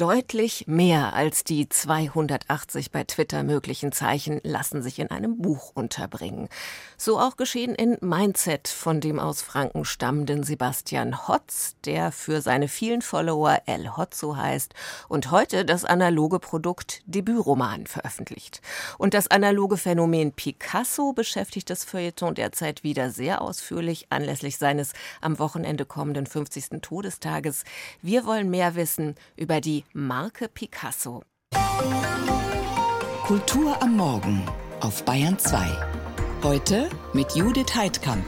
Deutlich mehr als die 280 bei Twitter möglichen Zeichen lassen sich in einem Buch unterbringen. So auch geschehen in Mindset von dem aus Franken stammenden Sebastian Hotz, der für seine vielen Follower El Hotzo heißt und heute das analoge Produkt Debütroman veröffentlicht. Und das analoge Phänomen Picasso beschäftigt das Feuilleton derzeit wieder sehr ausführlich anlässlich seines am Wochenende kommenden 50. Todestages. Wir wollen mehr wissen über die Marke Picasso. Kultur am Morgen auf Bayern 2. Heute mit Judith Heidkamp.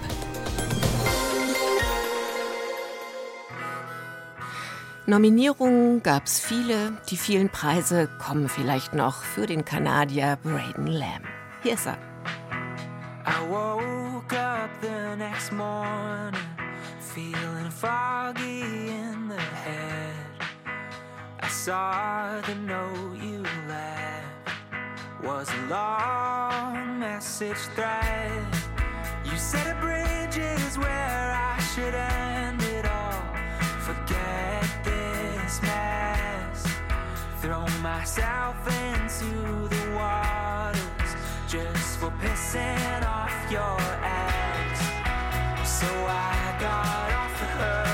Nominierungen gab es viele, die vielen Preise kommen vielleicht noch für den Kanadier Braden Lamb. Hier ist er. I woke up the next morning feeling foggy in the head. Saw the note you left was a long message thread. You said a bridge is where I should end it all. Forget this mess. Throw myself into the waters just for pissing off your ex. So I got off the hook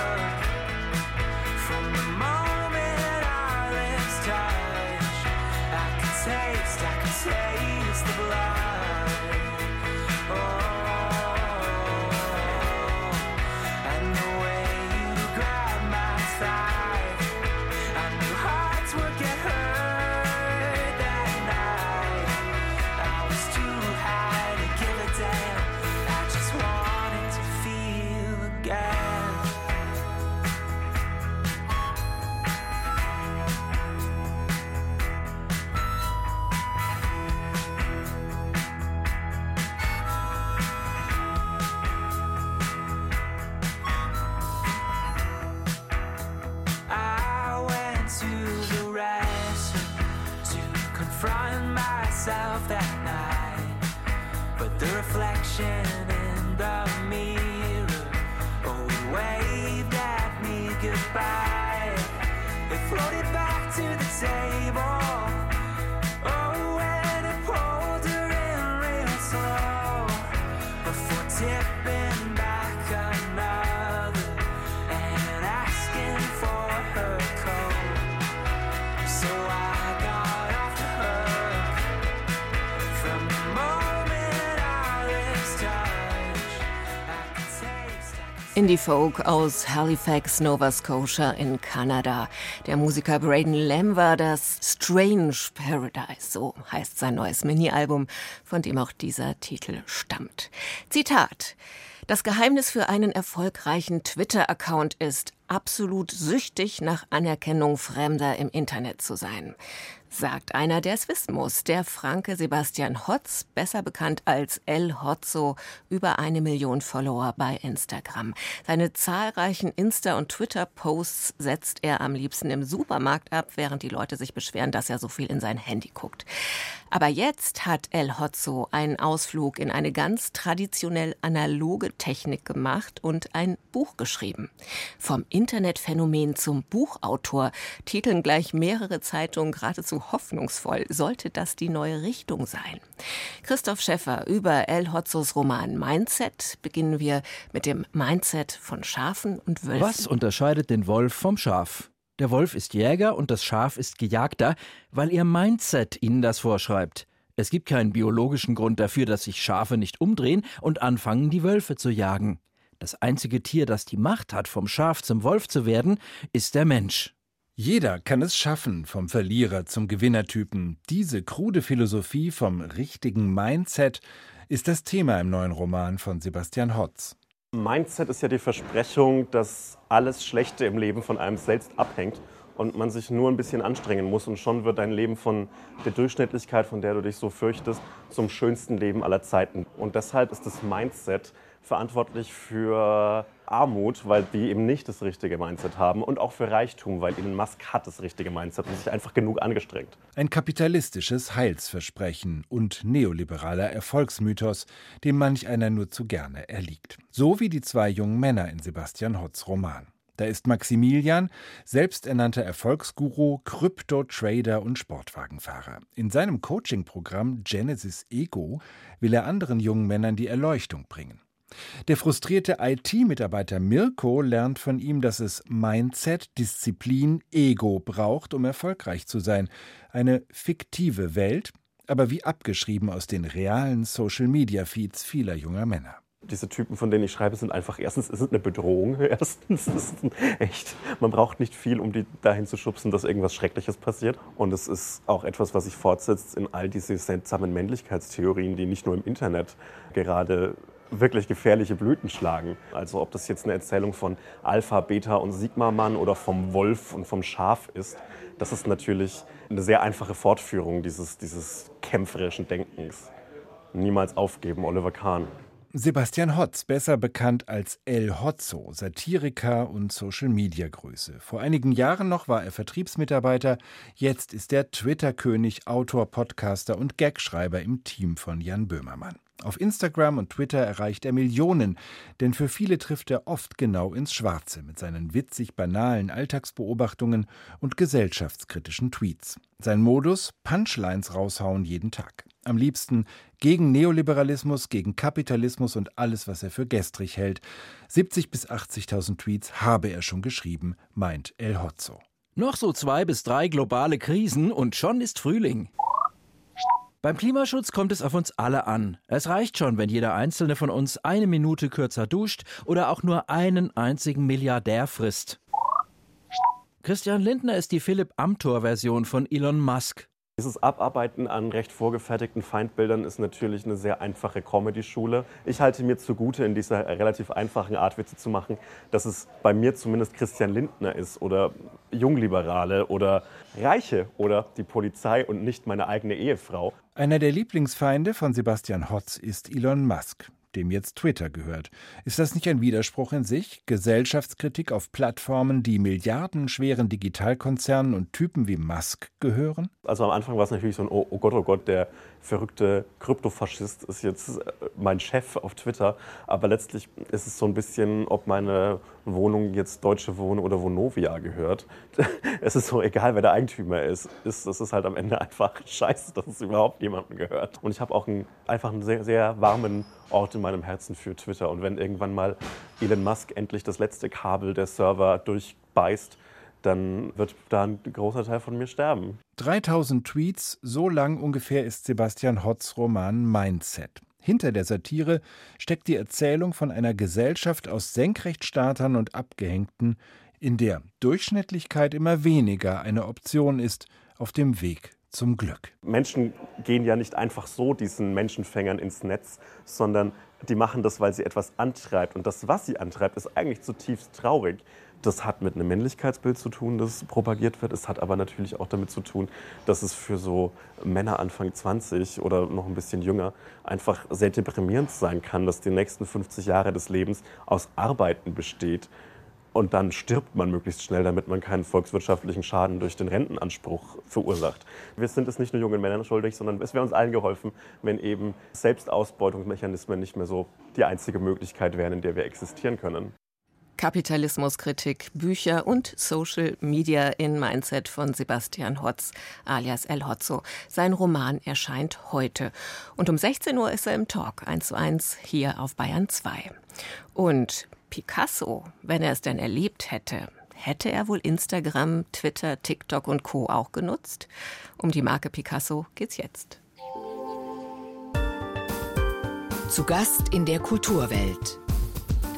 taste, I could Indie Folk aus Halifax, Nova Scotia in Kanada. Der Musiker Braden Lamb war das Strange Paradise, so heißt sein neues Mini-Album, von dem auch dieser Titel stammt. Zitat. Das Geheimnis für einen erfolgreichen Twitter-Account ist, absolut süchtig nach Anerkennung Fremder im Internet zu sein. Sagt einer, der es wissen muss, der Franke Sebastian Hotz, besser bekannt als El Hotzo, über eine Million Follower bei Instagram. Seine zahlreichen Insta- und Twitter-Posts setzt er am liebsten im Supermarkt ab, während die Leute sich beschweren, dass er so viel in sein Handy guckt. Aber jetzt hat El Hotzo einen Ausflug in eine ganz traditionell analoge Technik gemacht und ein Buch geschrieben. Vom Internetphänomen zum Buchautor titeln gleich mehrere Zeitungen geradezu hoffnungsvoll. Sollte das die neue Richtung sein? Christoph Schäffer über El Hotzos Roman Mindset. Beginnen wir mit dem Mindset von Schafen und Wölfen. Was unterscheidet den Wolf vom Schaf? Der Wolf ist Jäger und das Schaf ist Gejagter, weil ihr Mindset ihnen das vorschreibt. Es gibt keinen biologischen Grund dafür, dass sich Schafe nicht umdrehen und anfangen, die Wölfe zu jagen. Das einzige Tier, das die Macht hat, vom Schaf zum Wolf zu werden, ist der Mensch. Jeder kann es schaffen, vom Verlierer zum Gewinnertypen. Diese krude Philosophie vom richtigen Mindset ist das Thema im neuen Roman von Sebastian Hotz. Mindset ist ja die Versprechung, dass alles Schlechte im Leben von einem selbst abhängt und man sich nur ein bisschen anstrengen muss und schon wird dein Leben von der Durchschnittlichkeit, von der du dich so fürchtest, zum schönsten Leben aller Zeiten. Und deshalb ist das Mindset verantwortlich für Armut, weil die eben nicht das richtige Mindset haben und auch für Reichtum, weil Elon Musk hat das richtige Mindset und sich einfach genug angestrengt. Ein kapitalistisches Heilsversprechen und neoliberaler Erfolgsmythos, dem manch einer nur zu gerne erliegt. So wie die zwei jungen Männer in Sebastian Hotz Roman. Da ist Maximilian, selbsternannter Erfolgsguru, Krypto-Trader und Sportwagenfahrer. In seinem Coaching-Programm Genesis Ego will er anderen jungen Männern die Erleuchtung bringen. Der frustrierte IT-Mitarbeiter Mirko lernt von ihm, dass es Mindset, Disziplin, Ego braucht, um erfolgreich zu sein. Eine fiktive Welt, aber wie abgeschrieben aus den realen Social-Media-Feeds vieler junger Männer diese Typen, von denen ich schreibe, sind einfach erstens ist es eine Bedrohung. Erstens ist es echt, man braucht nicht viel, um die dahin zu schubsen, dass irgendwas Schreckliches passiert. Und es ist auch etwas, was sich fortsetzt in all diese seltsamen Männlichkeitstheorien, die nicht nur im Internet gerade wirklich gefährliche Blüten schlagen. Also ob das jetzt eine Erzählung von Alpha, Beta und Sigma-Mann oder vom Wolf und vom Schaf ist, das ist natürlich eine sehr einfache Fortführung dieses, dieses kämpferischen Denkens. Niemals aufgeben, Oliver Kahn. Sebastian Hotz, besser bekannt als El Hotzo, Satiriker und Social-Media-Größe. Vor einigen Jahren noch war er Vertriebsmitarbeiter, jetzt ist er Twitter-König, Autor, Podcaster und Gagschreiber im Team von Jan Böhmermann. Auf Instagram und Twitter erreicht er Millionen, denn für viele trifft er oft genau ins Schwarze mit seinen witzig banalen Alltagsbeobachtungen und gesellschaftskritischen Tweets. Sein Modus: Punchlines raushauen jeden Tag. Am liebsten gegen Neoliberalismus, gegen Kapitalismus und alles, was er für gestrig hält. 70 bis 80.000 Tweets habe er schon geschrieben, meint El Hotzo. Noch so zwei bis drei globale Krisen und schon ist Frühling. Beim Klimaschutz kommt es auf uns alle an. Es reicht schon, wenn jeder einzelne von uns eine Minute kürzer duscht oder auch nur einen einzigen Milliardär frisst. Christian Lindner ist die Philipp Amthor-Version von Elon Musk. Dieses Abarbeiten an recht vorgefertigten Feindbildern ist natürlich eine sehr einfache Comedy-Schule. Ich halte mir zugute, in dieser relativ einfachen Art Witze zu machen, dass es bei mir zumindest Christian Lindner ist oder Jungliberale oder Reiche oder die Polizei und nicht meine eigene Ehefrau. Einer der Lieblingsfeinde von Sebastian Hotz ist Elon Musk dem jetzt Twitter gehört. Ist das nicht ein Widerspruch in sich? Gesellschaftskritik auf Plattformen, die milliardenschweren Digitalkonzernen und Typen wie Musk gehören? Also am Anfang war es natürlich so ein, oh, oh Gott, oh Gott, der verrückte Kryptofaschist ist jetzt äh, mein Chef auf Twitter. Aber letztlich ist es so ein bisschen, ob meine Wohnung jetzt Deutsche Wohnen oder Vonovia gehört. Es ist so egal, wer der Eigentümer ist. Es ist halt am Ende einfach scheiße, dass es überhaupt jemandem gehört. Und ich habe auch einen, einfach einen sehr, sehr warmen Ort in meinem Herzen für Twitter. Und wenn irgendwann mal Elon Musk endlich das letzte Kabel der Server durchbeißt, dann wird da ein großer Teil von mir sterben. 3000 Tweets, so lang ungefähr ist Sebastian Hotz Roman Mindset. Hinter der Satire steckt die Erzählung von einer Gesellschaft aus Senkrechtstartern und Abgehängten, in der Durchschnittlichkeit immer weniger eine Option ist auf dem Weg zum Glück. Menschen gehen ja nicht einfach so diesen Menschenfängern ins Netz, sondern die machen das, weil sie etwas antreibt. Und das, was sie antreibt, ist eigentlich zutiefst traurig. Das hat mit einem Männlichkeitsbild zu tun, das propagiert wird. Es hat aber natürlich auch damit zu tun, dass es für so Männer Anfang 20 oder noch ein bisschen jünger einfach sehr deprimierend sein kann, dass die nächsten 50 Jahre des Lebens aus Arbeiten besteht. Und dann stirbt man möglichst schnell, damit man keinen volkswirtschaftlichen Schaden durch den Rentenanspruch verursacht. Wir sind es nicht nur jungen Männern schuldig, sondern es wäre uns allen geholfen, wenn eben Selbstausbeutungsmechanismen nicht mehr so die einzige Möglichkeit wären, in der wir existieren können. Kapitalismuskritik, Bücher und Social Media in Mindset von Sebastian Hotz alias El Hotzo. Sein Roman erscheint heute. Und um 16 Uhr ist er im Talk 1 zu 1 hier auf Bayern 2. Und Picasso, wenn er es denn erlebt hätte, hätte er wohl Instagram, Twitter, TikTok und Co. auch genutzt? Um die Marke Picasso geht's jetzt. Zu Gast in der Kulturwelt.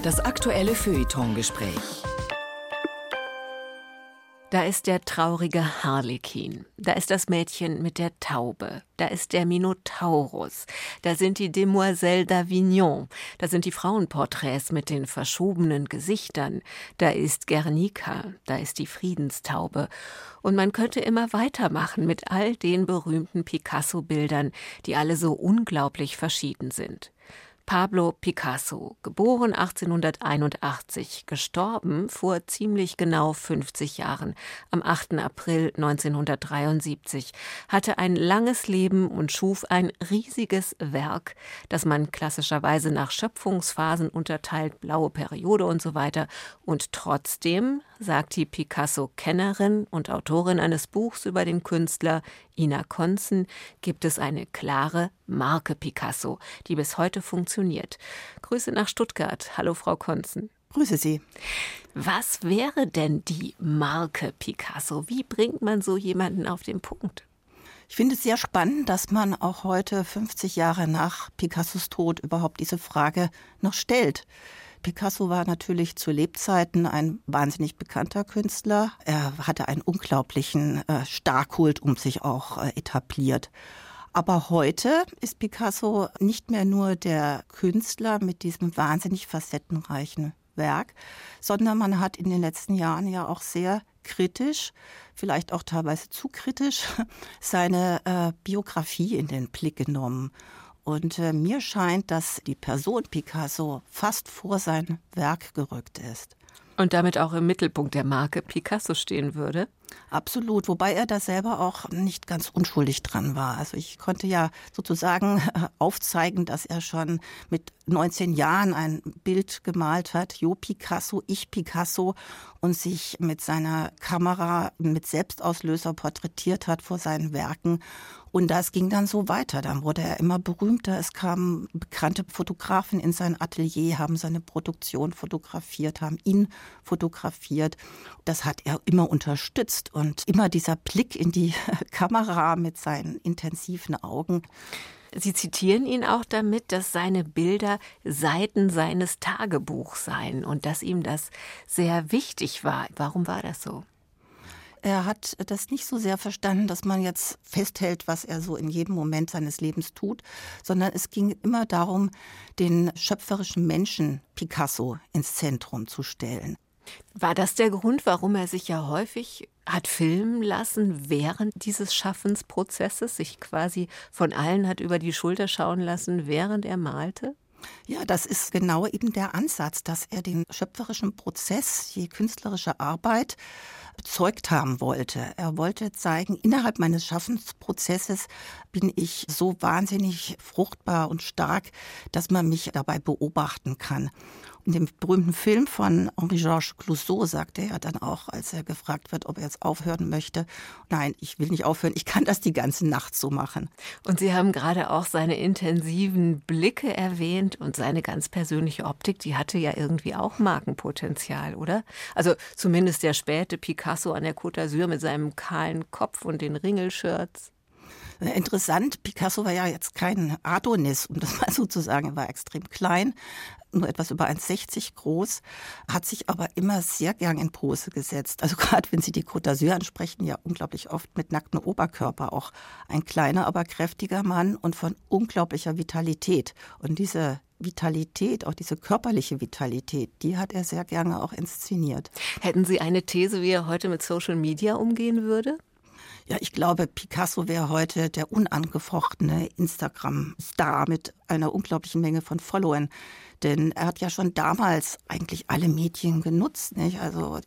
Das aktuelle Feuilleton-Gespräch. Da ist der traurige Harlekin, da ist das Mädchen mit der Taube, da ist der Minotaurus, da sind die Demoiselles d'Avignon, da sind die Frauenporträts mit den verschobenen Gesichtern, da ist Guernica, da ist die Friedenstaube. Und man könnte immer weitermachen mit all den berühmten Picasso-Bildern, die alle so unglaublich verschieden sind. Pablo Picasso, geboren 1881, gestorben vor ziemlich genau 50 Jahren, am 8. April 1973, hatte ein langes Leben und schuf ein riesiges Werk, das man klassischerweise nach Schöpfungsphasen unterteilt, blaue Periode und so weiter. Und trotzdem, sagt die Picasso-Kennerin und Autorin eines Buchs über den Künstler, Ina Konzen, gibt es eine klare Marke Picasso, die bis heute funktioniert. Grüße nach Stuttgart. Hallo, Frau Konzen. Grüße Sie. Was wäre denn die Marke Picasso? Wie bringt man so jemanden auf den Punkt? Ich finde es sehr spannend, dass man auch heute, 50 Jahre nach Picassos Tod, überhaupt diese Frage noch stellt. Picasso war natürlich zu Lebzeiten ein wahnsinnig bekannter Künstler. Er hatte einen unglaublichen äh, Starkkult um sich auch äh, etabliert. Aber heute ist Picasso nicht mehr nur der Künstler mit diesem wahnsinnig facettenreichen Werk, sondern man hat in den letzten Jahren ja auch sehr kritisch, vielleicht auch teilweise zu kritisch, seine äh, Biografie in den Blick genommen. Und äh, mir scheint, dass die Person Picasso fast vor sein Werk gerückt ist. Und damit auch im Mittelpunkt der Marke Picasso stehen würde? Absolut, wobei er da selber auch nicht ganz unschuldig dran war. Also ich konnte ja sozusagen aufzeigen, dass er schon mit 19 Jahren ein Bild gemalt hat, Jo Picasso, ich Picasso, und sich mit seiner Kamera mit Selbstauslöser porträtiert hat vor seinen Werken. Und das ging dann so weiter. Dann wurde er immer berühmter. Es kamen bekannte Fotografen in sein Atelier, haben seine Produktion fotografiert, haben ihn fotografiert. Das hat er immer unterstützt. Und immer dieser Blick in die Kamera mit seinen intensiven Augen. Sie zitieren ihn auch damit, dass seine Bilder Seiten seines Tagebuchs seien und dass ihm das sehr wichtig war. Warum war das so? Er hat das nicht so sehr verstanden, dass man jetzt festhält, was er so in jedem Moment seines Lebens tut, sondern es ging immer darum, den schöpferischen Menschen Picasso ins Zentrum zu stellen. War das der Grund, warum er sich ja häufig hat filmen lassen während dieses Schaffensprozesses, sich quasi von allen hat über die Schulter schauen lassen, während er malte? Ja, das ist genau eben der Ansatz, dass er den schöpferischen Prozess, die künstlerische Arbeit bezeugt haben wollte. Er wollte zeigen, innerhalb meines Schaffensprozesses bin ich so wahnsinnig fruchtbar und stark, dass man mich dabei beobachten kann. In dem berühmten Film von Henri-Georges Clouseau sagte er dann auch, als er gefragt wird, ob er jetzt aufhören möchte, nein, ich will nicht aufhören, ich kann das die ganze Nacht so machen. Und Sie haben gerade auch seine intensiven Blicke erwähnt und seine ganz persönliche Optik, die hatte ja irgendwie auch Markenpotenzial, oder? Also zumindest der späte Picasso an der Côte d'Azur mit seinem kahlen Kopf und den Ringelshirts. Interessant, Picasso war ja jetzt kein Adonis, um das mal so zu sagen. Er war extrem klein, nur etwas über 1,60 groß, hat sich aber immer sehr gern in Pose gesetzt. Also gerade wenn Sie die Côte d'Azur ansprechen, ja unglaublich oft mit nacktem Oberkörper. Auch ein kleiner, aber kräftiger Mann und von unglaublicher Vitalität. Und diese Vitalität, auch diese körperliche Vitalität, die hat er sehr gerne auch inszeniert. Hätten Sie eine These, wie er heute mit Social Media umgehen würde? Ja, ich glaube, Picasso wäre heute der unangefochtene Instagram-Star mit einer unglaublichen Menge von Followern. Denn er hat ja schon damals eigentlich alle Medien genutzt, nicht? Also äh,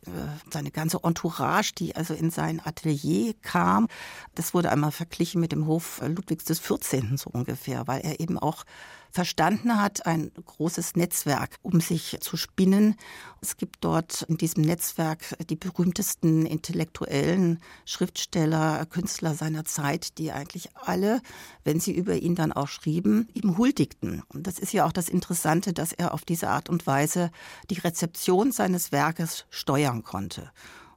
seine ganze Entourage, die also in sein Atelier kam, das wurde einmal verglichen mit dem Hof Ludwigs des 14. so ungefähr, weil er eben auch verstanden hat, ein großes Netzwerk um sich zu spinnen. Es gibt dort in diesem Netzwerk die berühmtesten intellektuellen Schriftsteller, Künstler seiner Zeit, die eigentlich alle, wenn sie über ihn dann auch schrieben, ihm huldigten. Und das ist ja auch das Interessante, dass er auf diese Art und Weise die Rezeption seines Werkes steuern konnte.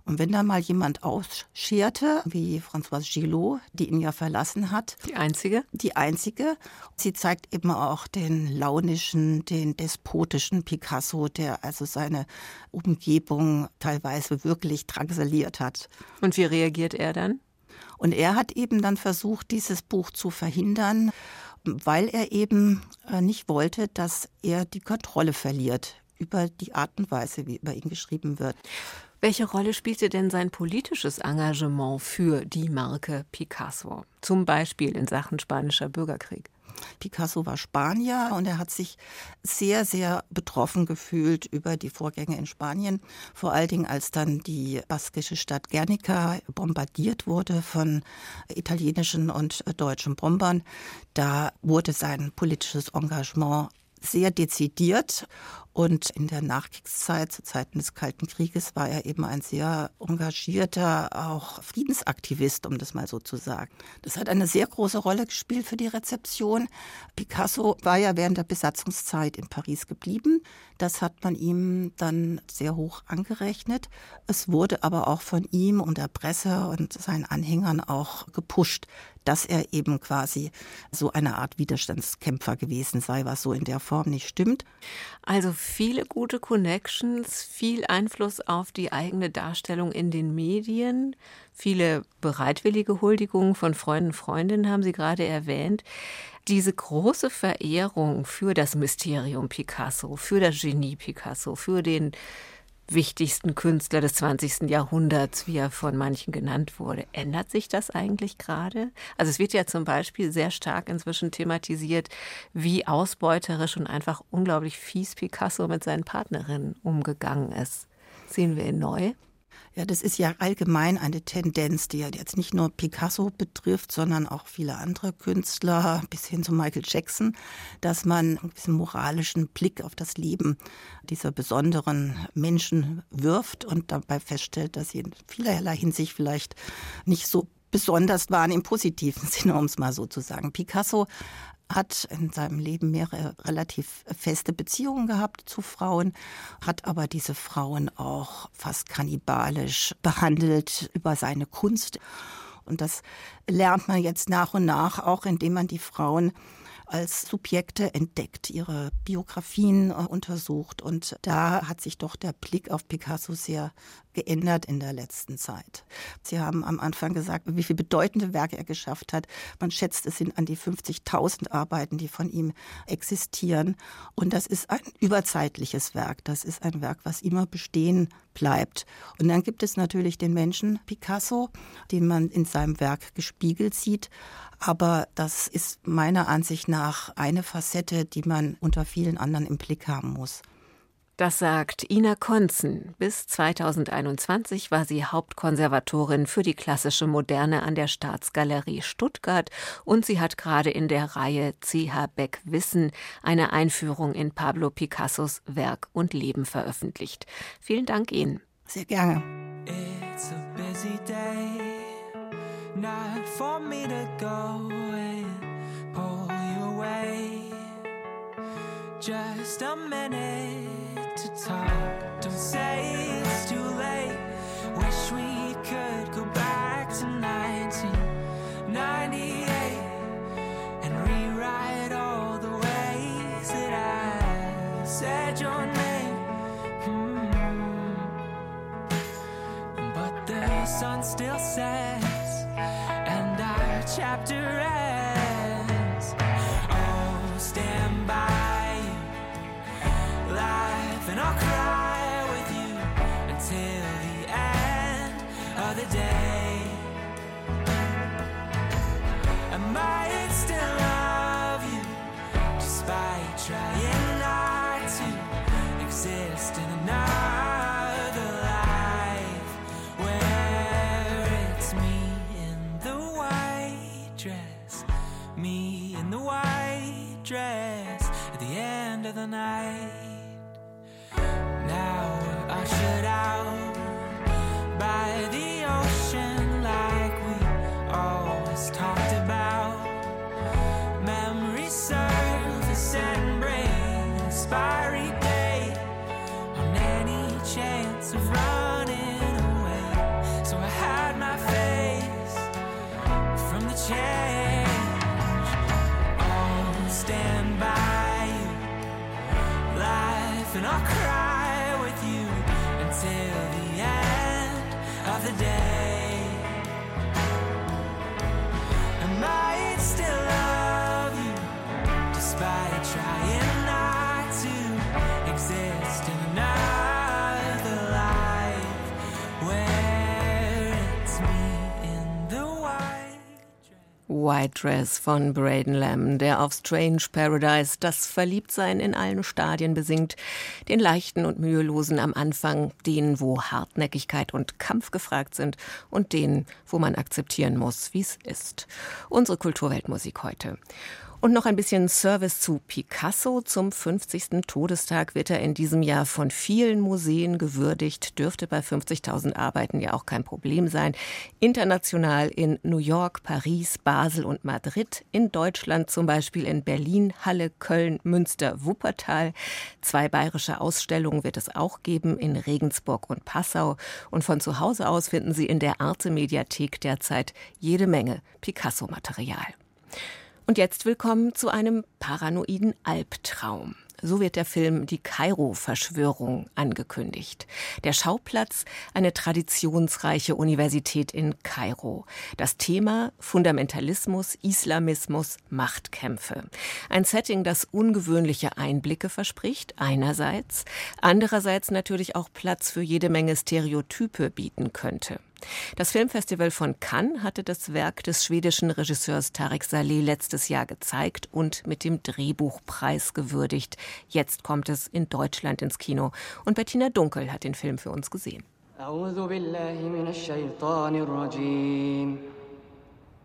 Und wenn da mal jemand ausscherte, wie Françoise Gillot, die ihn ja verlassen hat. Die einzige? Die einzige. Sie zeigt eben auch den launischen, den despotischen Picasso, der also seine Umgebung teilweise wirklich drangsaliert hat. Und wie reagiert er dann? Und er hat eben dann versucht, dieses Buch zu verhindern, weil er eben äh, nicht wollte, dass er die Kontrolle verliert über die Art und Weise, wie über ihn geschrieben wird. Welche Rolle spielte denn sein politisches Engagement für die Marke Picasso? Zum Beispiel in Sachen spanischer Bürgerkrieg? Picasso war Spanier und er hat sich sehr, sehr betroffen gefühlt über die Vorgänge in Spanien. Vor allen Dingen, als dann die baskische Stadt Guernica bombardiert wurde von italienischen und deutschen Bombern. Da wurde sein politisches Engagement sehr dezidiert und in der Nachkriegszeit, zu Zeiten des Kalten Krieges, war er eben ein sehr engagierter, auch Friedensaktivist, um das mal so zu sagen. Das hat eine sehr große Rolle gespielt für die Rezeption. Picasso war ja während der Besatzungszeit in Paris geblieben. Das hat man ihm dann sehr hoch angerechnet. Es wurde aber auch von ihm und der Presse und seinen Anhängern auch gepusht, dass er eben quasi so eine Art Widerstandskämpfer gewesen sei, was so in der Form nicht stimmt. Also viele gute Connections, viel Einfluss auf die eigene Darstellung in den Medien, viele bereitwillige Huldigungen von Freunden, Freundinnen haben Sie gerade erwähnt. Diese große Verehrung für das Mysterium Picasso, für das Genie Picasso, für den wichtigsten Künstler des 20. Jahrhunderts, wie er von manchen genannt wurde. Ändert sich das eigentlich gerade? Also es wird ja zum Beispiel sehr stark inzwischen thematisiert, wie ausbeuterisch und einfach unglaublich fies Picasso mit seinen Partnerinnen umgegangen ist. Sehen wir ihn neu? Ja, das ist ja allgemein eine Tendenz, die ja jetzt nicht nur Picasso betrifft, sondern auch viele andere Künstler bis hin zu Michael Jackson, dass man einen moralischen Blick auf das Leben dieser besonderen Menschen wirft und dabei feststellt, dass sie in vielerlei Hinsicht vielleicht nicht so besonders waren im positiven Sinne, um es mal so zu sagen. Picasso hat in seinem Leben mehrere relativ feste Beziehungen gehabt zu Frauen, hat aber diese Frauen auch fast kannibalisch behandelt über seine Kunst. Und das lernt man jetzt nach und nach, auch indem man die Frauen als Subjekte entdeckt, ihre Biografien äh, untersucht. Und da hat sich doch der Blick auf Picasso sehr geändert in der letzten Zeit. Sie haben am Anfang gesagt, wie viele bedeutende Werke er geschafft hat. Man schätzt, es sind an die 50.000 Arbeiten, die von ihm existieren. Und das ist ein überzeitliches Werk. Das ist ein Werk, was immer bestehen bleibt. Und dann gibt es natürlich den Menschen Picasso, den man in seinem Werk gespiegelt sieht. Aber das ist meiner Ansicht nach eine Facette, die man unter vielen anderen im Blick haben muss. Das sagt Ina Konzen. Bis 2021 war sie Hauptkonservatorin für die klassische Moderne an der Staatsgalerie Stuttgart und sie hat gerade in der Reihe CH Beck Wissen eine Einführung in Pablo Picassos Werk und Leben veröffentlicht. Vielen Dank Ihnen. Sehr gerne. It's a busy day, not for me to go and pull you away. Just a minute to talk. Don't say it's too late. Wish we could go back to 1998 and rewrite all the ways that I said your name. Hmm. But the sun still sets and our chapter ends. The night. Now we're ushered out talked about. Surface and date on any chance of running away. So I hide my face from the change. Oh, stand by you, laugh and I'll cry with you until the end of the day. White dress. Von Braden Lamb, der auf Strange Paradise das Verliebtsein in allen Stadien besingt, den leichten und mühelosen am Anfang, den, wo Hartnäckigkeit und Kampf gefragt sind und den, wo man akzeptieren muss, wie es ist. Unsere Kulturweltmusik heute. Und noch ein bisschen Service zu Picasso. Zum 50. Todestag wird er in diesem Jahr von vielen Museen gewürdigt. Dürfte bei 50.000 Arbeiten ja auch kein Problem sein. International in New York, Paris, Basel und Madrid. In Deutschland zum Beispiel in Berlin, Halle, Köln, Münster, Wuppertal. Zwei bayerische Ausstellungen wird es auch geben in Regensburg und Passau. Und von zu Hause aus finden Sie in der Arte Mediathek derzeit jede Menge Picasso-Material. Und jetzt willkommen zu einem paranoiden Albtraum. So wird der Film Die Kairo-Verschwörung angekündigt. Der Schauplatz eine traditionsreiche Universität in Kairo. Das Thema Fundamentalismus, Islamismus, Machtkämpfe. Ein Setting, das ungewöhnliche Einblicke verspricht, einerseits, andererseits natürlich auch Platz für jede Menge Stereotype bieten könnte. Das Filmfestival von Cannes hatte das Werk des schwedischen Regisseurs Tarek Saleh letztes Jahr gezeigt und mit dem Drehbuchpreis gewürdigt. Jetzt kommt es in Deutschland ins Kino und Bettina Dunkel hat den Film für uns gesehen.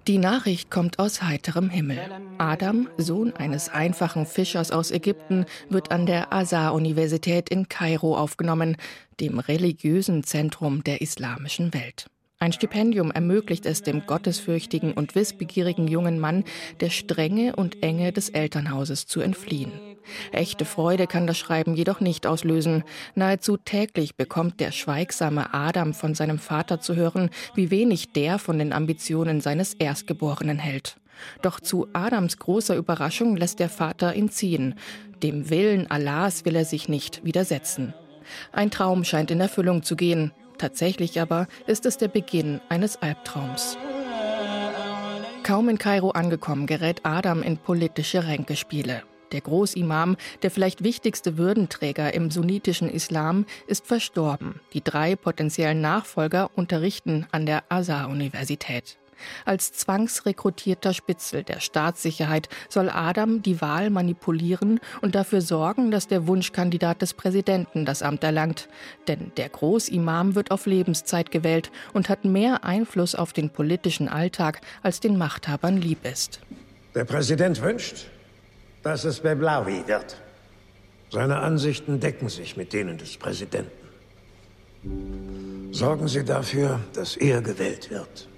Die Nachricht kommt aus heiterem Himmel. Adam, Sohn eines einfachen Fischers aus Ägypten, wird an der Azar-Universität in Kairo aufgenommen, dem religiösen Zentrum der islamischen Welt. Ein Stipendium ermöglicht es dem gottesfürchtigen und wissbegierigen jungen Mann, der Strenge und Enge des Elternhauses zu entfliehen. Echte Freude kann das Schreiben jedoch nicht auslösen. Nahezu täglich bekommt der schweigsame Adam von seinem Vater zu hören, wie wenig der von den Ambitionen seines Erstgeborenen hält. Doch zu Adams großer Überraschung lässt der Vater ihn ziehen. Dem Willen Allahs will er sich nicht widersetzen. Ein Traum scheint in Erfüllung zu gehen. Tatsächlich aber ist es der Beginn eines Albtraums. Kaum in Kairo angekommen, gerät Adam in politische Ränkespiele. Der Großimam, der vielleicht wichtigste Würdenträger im sunnitischen Islam, ist verstorben. Die drei potenziellen Nachfolger unterrichten an der Azhar-Universität. Als zwangsrekrutierter Spitzel der Staatssicherheit soll Adam die Wahl manipulieren und dafür sorgen, dass der Wunschkandidat des Präsidenten das Amt erlangt. Denn der Großimam wird auf Lebenszeit gewählt und hat mehr Einfluss auf den politischen Alltag, als den Machthabern lieb ist. Der Präsident wünscht, dass es Beblawi wird. Seine Ansichten decken sich mit denen des Präsidenten. Sorgen Sie dafür, dass er gewählt wird.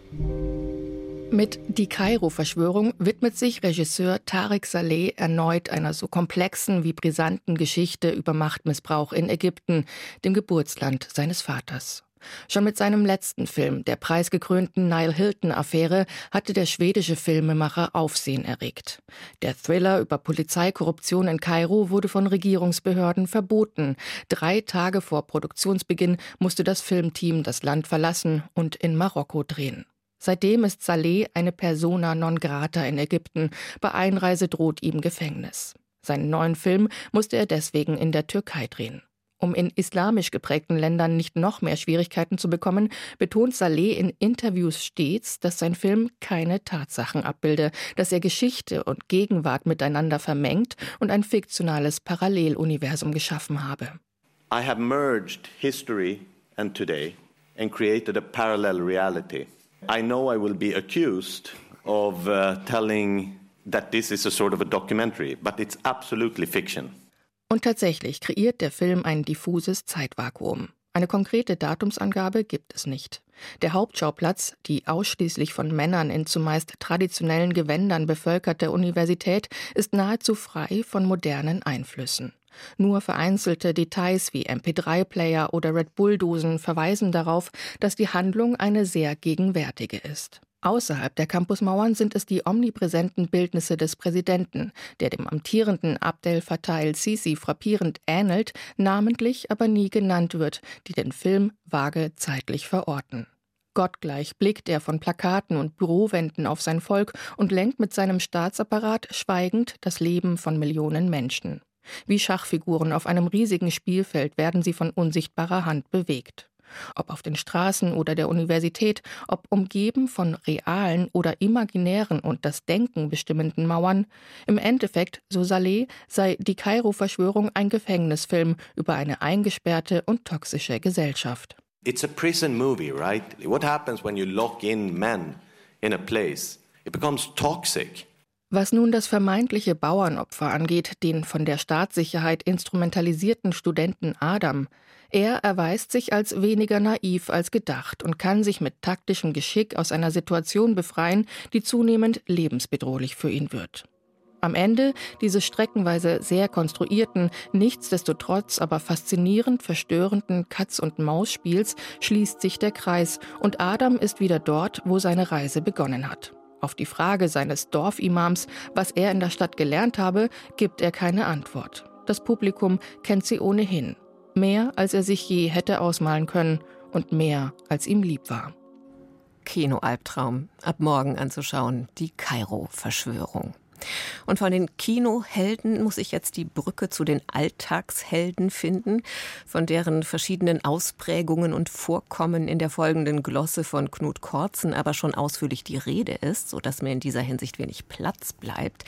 Mit Die Kairo-Verschwörung widmet sich Regisseur Tarek Saleh erneut einer so komplexen wie brisanten Geschichte über Machtmissbrauch in Ägypten, dem Geburtsland seines Vaters. Schon mit seinem letzten Film, der preisgekrönten Nile Hilton-Affäre, hatte der schwedische Filmemacher Aufsehen erregt. Der Thriller über Polizeikorruption in Kairo wurde von Regierungsbehörden verboten. Drei Tage vor Produktionsbeginn musste das Filmteam das Land verlassen und in Marokko drehen. Seitdem ist Saleh eine persona non grata in Ägypten. Bei Einreise droht ihm Gefängnis. Seinen neuen Film musste er deswegen in der Türkei drehen. Um in islamisch geprägten Ländern nicht noch mehr Schwierigkeiten zu bekommen, betont Saleh in Interviews stets, dass sein Film keine Tatsachen abbilde, dass er Geschichte und Gegenwart miteinander vermengt und ein fiktionales Paralleluniversum geschaffen habe. I have merged history and today and created a parallel reality. I know I will be accused of uh, telling that this is a sort of a documentary, but it's absolutely fiction. Und tatsächlich kreiert der Film ein diffuses Zeitvakuum. Eine konkrete Datumsangabe gibt es nicht. Der Hauptschauplatz, die ausschließlich von Männern in zumeist traditionellen Gewändern bevölkerte Universität, ist nahezu frei von modernen Einflüssen. Nur vereinzelte Details wie MP3-Player oder Red Bull-Dosen verweisen darauf, dass die Handlung eine sehr gegenwärtige ist. Außerhalb der Campusmauern sind es die omnipräsenten Bildnisse des Präsidenten, der dem amtierenden Abdel Fattah el-Sisi frappierend ähnelt, namentlich aber nie genannt wird, die den Film vage zeitlich verorten. Gottgleich blickt er von Plakaten und Bürowänden auf sein Volk und lenkt mit seinem Staatsapparat schweigend das Leben von Millionen Menschen. Wie Schachfiguren auf einem riesigen Spielfeld werden sie von unsichtbarer Hand bewegt. Ob auf den Straßen oder der Universität, ob umgeben von realen oder imaginären und das Denken bestimmenden Mauern, im Endeffekt, so Saleh, sei die Kairo-Verschwörung ein Gefängnisfilm über eine eingesperrte und toxische Gesellschaft. It's a prison movie, right? What happens when you lock in men in a place? It becomes toxic. Was nun das vermeintliche Bauernopfer angeht, den von der Staatssicherheit instrumentalisierten Studenten Adam, er erweist sich als weniger naiv als gedacht und kann sich mit taktischem Geschick aus einer Situation befreien, die zunehmend lebensbedrohlich für ihn wird. Am Ende dieses streckenweise sehr konstruierten, nichtsdestotrotz aber faszinierend verstörenden Katz-und-Maus-Spiels schließt sich der Kreis und Adam ist wieder dort, wo seine Reise begonnen hat. Auf die Frage seines Dorfimams, was er in der Stadt gelernt habe, gibt er keine Antwort. Das Publikum kennt sie ohnehin. Mehr, als er sich je hätte ausmalen können und mehr, als ihm lieb war. Kinoalbtraum. Ab morgen anzuschauen. Die Kairo-Verschwörung. Und von den Kinohelden muss ich jetzt die Brücke zu den Alltagshelden finden, von deren verschiedenen Ausprägungen und Vorkommen in der folgenden Glosse von Knut Kortzen aber schon ausführlich die Rede ist, sodass mir in dieser Hinsicht wenig Platz bleibt.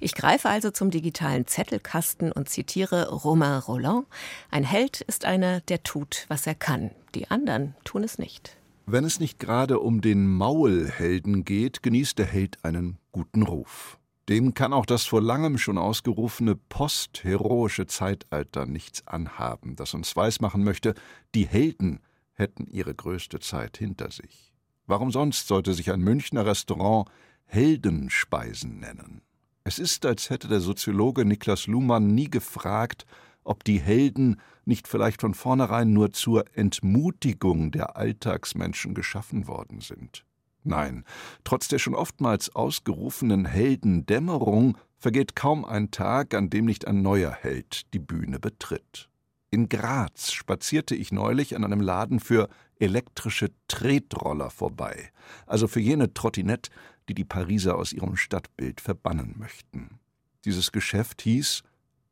Ich greife also zum digitalen Zettelkasten und zitiere Romain Roland. Ein Held ist einer, der tut, was er kann. Die anderen tun es nicht. Wenn es nicht gerade um den Maulhelden geht, genießt der Held einen guten Ruf. Dem kann auch das vor langem schon ausgerufene postheroische Zeitalter nichts anhaben, das uns weismachen möchte, die Helden hätten ihre größte Zeit hinter sich. Warum sonst sollte sich ein Münchner Restaurant Heldenspeisen nennen? Es ist, als hätte der Soziologe Niklas Luhmann nie gefragt, ob die Helden nicht vielleicht von vornherein nur zur Entmutigung der Alltagsmenschen geschaffen worden sind. Nein, trotz der schon oftmals ausgerufenen Heldendämmerung vergeht kaum ein Tag, an dem nicht ein neuer Held die Bühne betritt. In Graz spazierte ich neulich an einem Laden für elektrische Tretroller vorbei, also für jene Trottinette, die die Pariser aus ihrem Stadtbild verbannen möchten. Dieses Geschäft hieß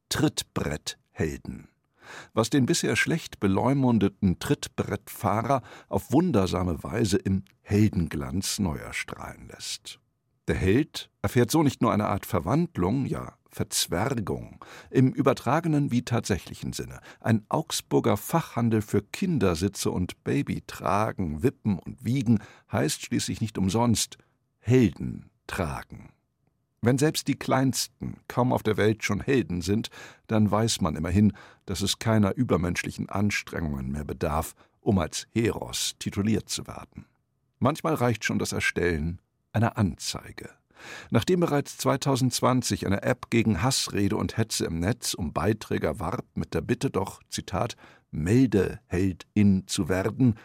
Trittbretthelden was den bisher schlecht beleumundeten Trittbrettfahrer auf wundersame Weise im Heldenglanz neu erstrahlen lässt. Der Held erfährt so nicht nur eine Art Verwandlung, ja Verzwergung, im übertragenen wie tatsächlichen Sinne. Ein Augsburger Fachhandel für Kindersitze und Babytragen, Wippen und Wiegen heißt schließlich nicht umsonst Helden tragen. Wenn selbst die Kleinsten kaum auf der Welt schon Helden sind, dann weiß man immerhin, dass es keiner übermenschlichen Anstrengungen mehr bedarf, um als Heros tituliert zu werden. Manchmal reicht schon das Erstellen einer Anzeige. Nachdem bereits 2020 eine App gegen Hassrede und Hetze im Netz um Beiträger warb mit der Bitte doch, Zitat, Meldeheldin zu werden,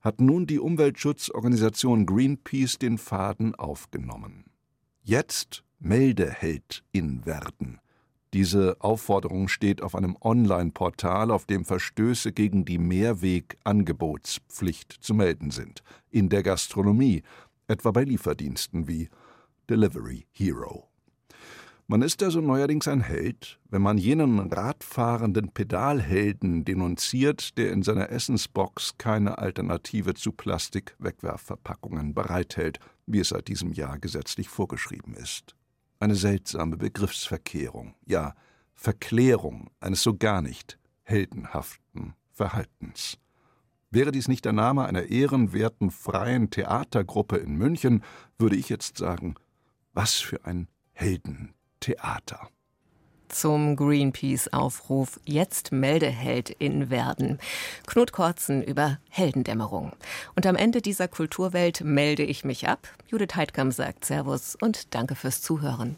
hat nun die Umweltschutzorganisation Greenpeace den Faden aufgenommen. Jetzt Meldeheldin werden. Diese Aufforderung steht auf einem Online-Portal, auf dem Verstöße gegen die Mehrwegangebotspflicht zu melden sind. In der Gastronomie, etwa bei Lieferdiensten wie Delivery Hero. Man ist also neuerdings ein Held, wenn man jenen radfahrenden Pedalhelden denunziert, der in seiner Essensbox keine Alternative zu Plastik-Wegwerfverpackungen bereithält, wie es seit diesem Jahr gesetzlich vorgeschrieben ist eine seltsame Begriffsverkehrung, ja Verklärung eines so gar nicht heldenhaften Verhaltens. Wäre dies nicht der Name einer ehrenwerten freien Theatergruppe in München, würde ich jetzt sagen, was für ein Heldentheater. Zum Greenpeace-Aufruf Jetzt Meldeheldin werden. Knut Kortzen über Heldendämmerung. Und am Ende dieser Kulturwelt melde ich mich ab. Judith Heidkamp sagt Servus und danke fürs Zuhören.